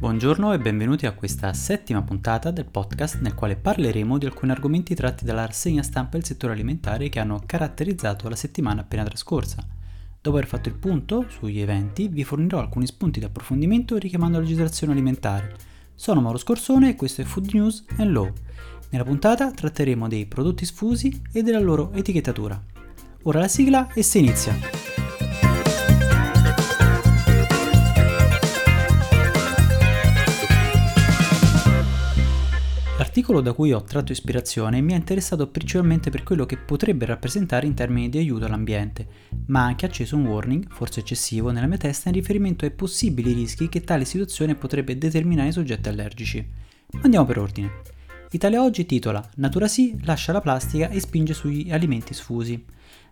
Buongiorno e benvenuti a questa settima puntata del podcast nel quale parleremo di alcuni argomenti tratti dalla rassegna stampa del settore alimentare che hanno caratterizzato la settimana appena trascorsa. Dopo aver fatto il punto sugli eventi, vi fornirò alcuni spunti di approfondimento richiamando la legislazione alimentare. Sono Mauro Scorsone e questo è Food News and Law. Nella puntata tratteremo dei prodotti sfusi e della loro etichettatura. Ora la sigla e si inizia! L'articolo da cui ho tratto ispirazione mi è interessato principalmente per quello che potrebbe rappresentare in termini di aiuto all'ambiente, ma ha anche acceso un warning, forse eccessivo, nella mia testa in riferimento ai possibili rischi che tale situazione potrebbe determinare ai soggetti allergici. Andiamo per ordine. Italia Oggi titola Natura Sì lascia la plastica e spinge sugli alimenti sfusi.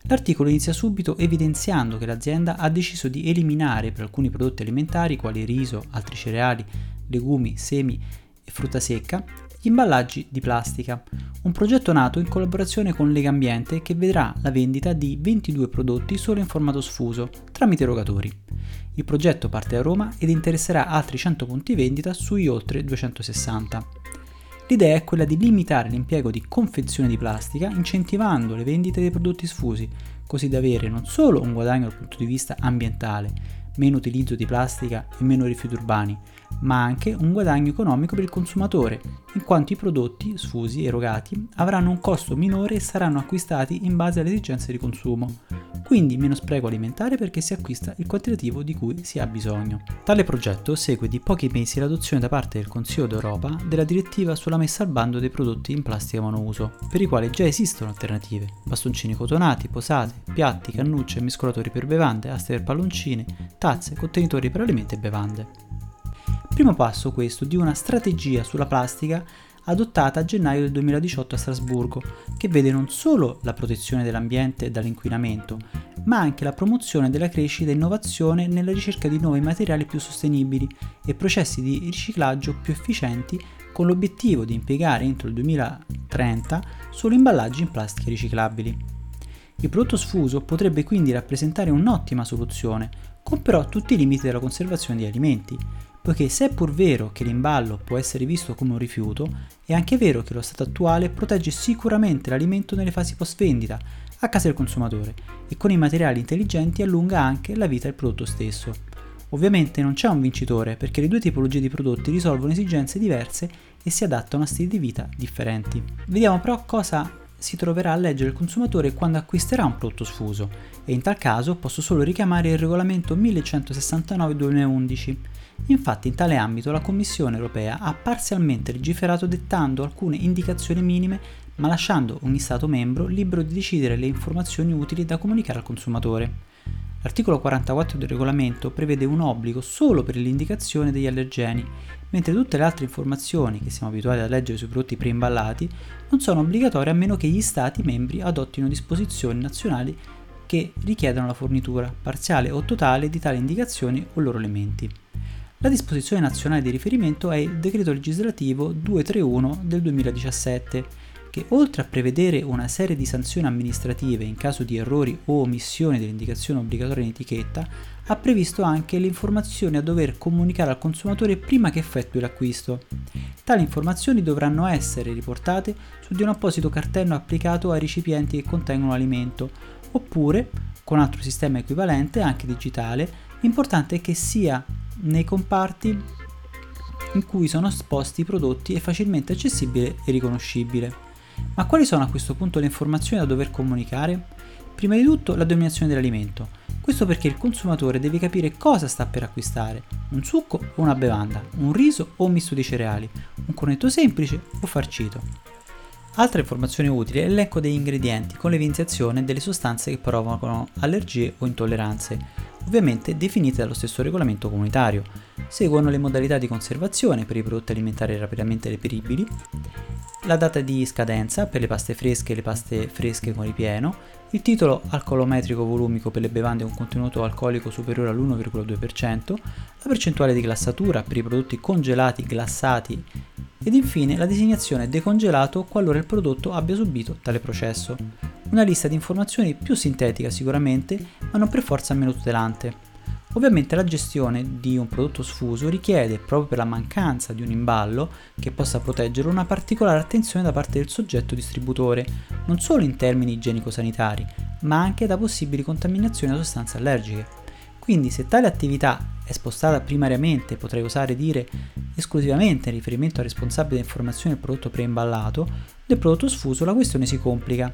L'articolo inizia subito evidenziando che l'azienda ha deciso di eliminare per alcuni prodotti alimentari quali riso, altri cereali, legumi, semi e frutta secca imballaggi di plastica, un progetto nato in collaborazione con Legambiente che vedrà la vendita di 22 prodotti solo in formato sfuso, tramite erogatori. Il progetto parte da Roma ed interesserà altri 100 punti vendita sui oltre 260. L'idea è quella di limitare l'impiego di confezioni di plastica incentivando le vendite dei prodotti sfusi, così da avere non solo un guadagno dal punto di vista ambientale, meno utilizzo di plastica e meno rifiuti urbani, ma anche un guadagno economico per il consumatore, in quanto i prodotti sfusi erogati avranno un costo minore e saranno acquistati in base alle esigenze di consumo, quindi meno spreco alimentare perché si acquista il quantitativo di cui si ha bisogno. Tale progetto segue di pochi mesi l'adozione da parte del Consiglio d'Europa della direttiva sulla messa al bando dei prodotti in plastica monouso, per i quali già esistono alternative, bastoncini cotonati, posate, piatti, cannucce, mescolatori per bevande, aste per palloncini, tazze, contenitori per alimenti e bevande. Primo passo questo di una strategia sulla plastica adottata a gennaio del 2018 a Strasburgo, che vede non solo la protezione dell'ambiente dall'inquinamento, ma anche la promozione della crescita e innovazione nella ricerca di nuovi materiali più sostenibili e processi di riciclaggio più efficienti con l'obiettivo di impiegare entro il 2030 solo imballaggi in plastica riciclabili. Il prodotto sfuso potrebbe quindi rappresentare un'ottima soluzione, con però tutti i limiti della conservazione di alimenti, poiché se è pur vero che l'imballo può essere visto come un rifiuto, è anche vero che lo stato attuale protegge sicuramente l'alimento nelle fasi post vendita, a casa del consumatore, e con i materiali intelligenti allunga anche la vita del prodotto stesso. Ovviamente non c'è un vincitore perché le due tipologie di prodotti risolvono esigenze diverse e si adattano a stili di vita differenti. Vediamo però cosa si troverà a leggere il consumatore quando acquisterà un prodotto sfuso e in tal caso posso solo richiamare il regolamento 1169-2011 Infatti in tale ambito la Commissione europea ha parzialmente legiferato dettando alcune indicazioni minime ma lasciando ogni Stato membro libero di decidere le informazioni utili da comunicare al consumatore. L'articolo 44 del regolamento prevede un obbligo solo per l'indicazione degli allergeni, mentre tutte le altre informazioni che siamo abituati a leggere sui prodotti preimballati non sono obbligatorie a meno che gli Stati membri adottino disposizioni nazionali che richiedono la fornitura parziale o totale di tali indicazioni o loro elementi. La disposizione nazionale di riferimento è il decreto legislativo 231 del 2017, che oltre a prevedere una serie di sanzioni amministrative in caso di errori o omissioni dell'indicazione obbligatoria in etichetta, ha previsto anche le informazioni a dover comunicare al consumatore prima che effettui l'acquisto. Tali informazioni dovranno essere riportate su di un apposito cartello applicato ai recipienti che contengono l'alimento, oppure, con altro sistema equivalente, anche digitale, l'importante è che sia nei comparti in cui sono esposti i prodotti è facilmente accessibile e riconoscibile. Ma quali sono a questo punto le informazioni da dover comunicare? Prima di tutto la denominazione dell'alimento. Questo perché il consumatore deve capire cosa sta per acquistare, un succo o una bevanda, un riso o un misto di cereali, un cornetto semplice o farcito. Altra informazione utile è l'elenco degli ingredienti con l'evidenziazione delle sostanze che provocano allergie o intolleranze, ovviamente definite dallo stesso regolamento comunitario. Seguono le modalità di conservazione per i prodotti alimentari rapidamente reperibili, la data di scadenza per le paste fresche e le paste fresche con ripieno, il titolo alcolometrico volumico per le bevande con contenuto alcolico superiore all'1,2%, la percentuale di glassatura per i prodotti congelati, glassati ed infine la designazione decongelato qualora il prodotto abbia subito tale processo una lista di informazioni più sintetica sicuramente, ma non per forza meno tutelante. Ovviamente la gestione di un prodotto sfuso richiede, proprio per la mancanza di un imballo che possa proteggerlo, una particolare attenzione da parte del soggetto distributore, non solo in termini igienico-sanitari, ma anche da possibili contaminazioni da sostanze allergiche. Quindi se tale attività è spostata primariamente, potrei osare dire esclusivamente in riferimento al responsabile di informazione del prodotto preimballato, del prodotto sfuso la questione si complica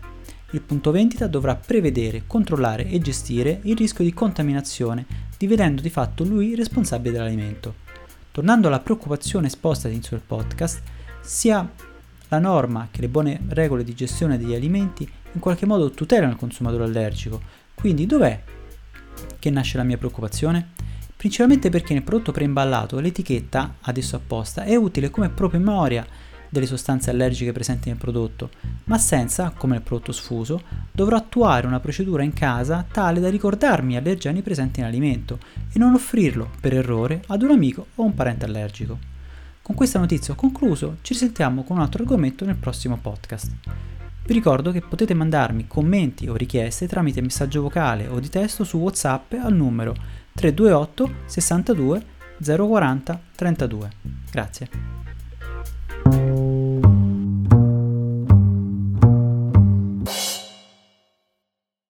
il punto vendita dovrà prevedere, controllare e gestire il rischio di contaminazione, divenendo di fatto lui responsabile dell'alimento. Tornando alla preoccupazione esposta all'inizio del podcast, sia la norma che le buone regole di gestione degli alimenti in qualche modo tutelano il consumatore allergico. Quindi dov'è che nasce la mia preoccupazione? Principalmente perché nel prodotto preimballato l'etichetta, adesso apposta, è utile come promemoria delle sostanze allergiche presenti nel prodotto, ma senza, come nel prodotto sfuso, dovrò attuare una procedura in casa tale da ricordarmi gli allergeni presenti nell'alimento e non offrirlo per errore ad un amico o un parente allergico. Con questa notizia ho concluso, ci risentiamo con un altro argomento nel prossimo podcast. Vi ricordo che potete mandarmi commenti o richieste tramite messaggio vocale o di testo su WhatsApp al numero 328 62 040 32. Grazie.